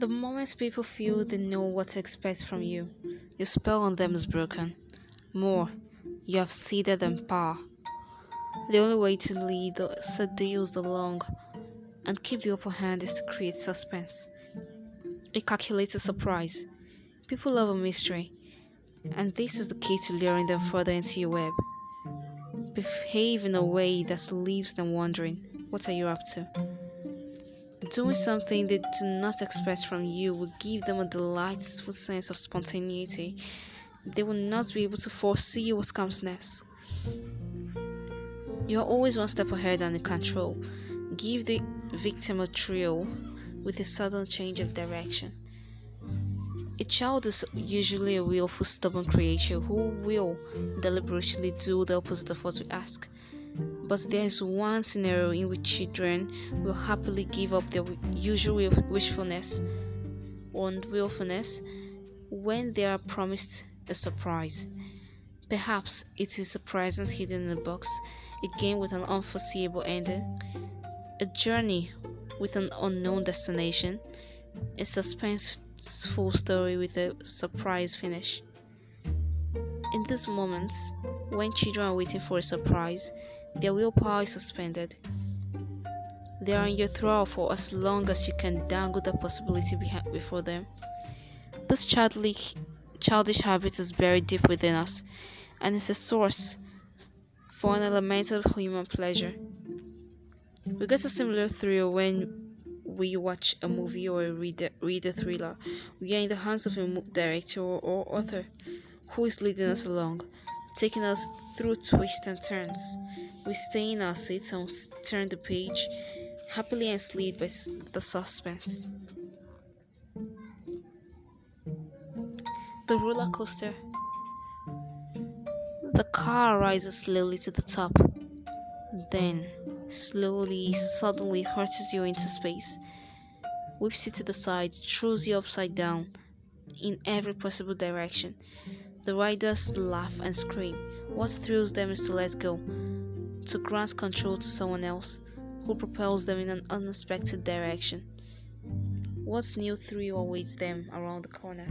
The moment people feel they know what to expect from you, your spell on them is broken. More, you have ceded them power. The only way to lead the seduced along and keep the upper hand is to create suspense. A calculated surprise. People love a mystery, and this is the key to luring them further into your web. Behave in a way that leaves them wondering, what are you up to? Doing something they do not expect from you will give them a delightful sense of spontaneity. They will not be able to foresee what comes next. You are always one step ahead and in control. Give the victim a thrill with a sudden change of direction. A child is usually a willful, stubborn creature who will deliberately do the opposite of what we ask. But there is one scenario in which children will happily give up their usual wishfulness and willfulness when they are promised a surprise. Perhaps it is a present hidden in a box, a game with an unforeseeable ending, a journey with an unknown destination, a suspenseful story with a surprise finish. In these moments, when children are waiting for a surprise, their willpower is suspended. They are in your thrall for as long as you can dangle the possibility before them. This childish, childish habit is buried deep within us and is a source for an elemental human pleasure. We get a similar thrill when we watch a movie or read a, read a thriller. We are in the hands of a director or author who is leading us along, taking us through twists and turns. We stay in our seats and turn the page, happily enslaved by the suspense. The roller coaster. The car rises slowly to the top, then slowly, suddenly hurts you into space, whips you to the side, throws you upside down in every possible direction. The riders laugh and scream. What thrills them is to let go, to grant control to someone else who propels them in an unexpected direction. What new thrill awaits them around the corner?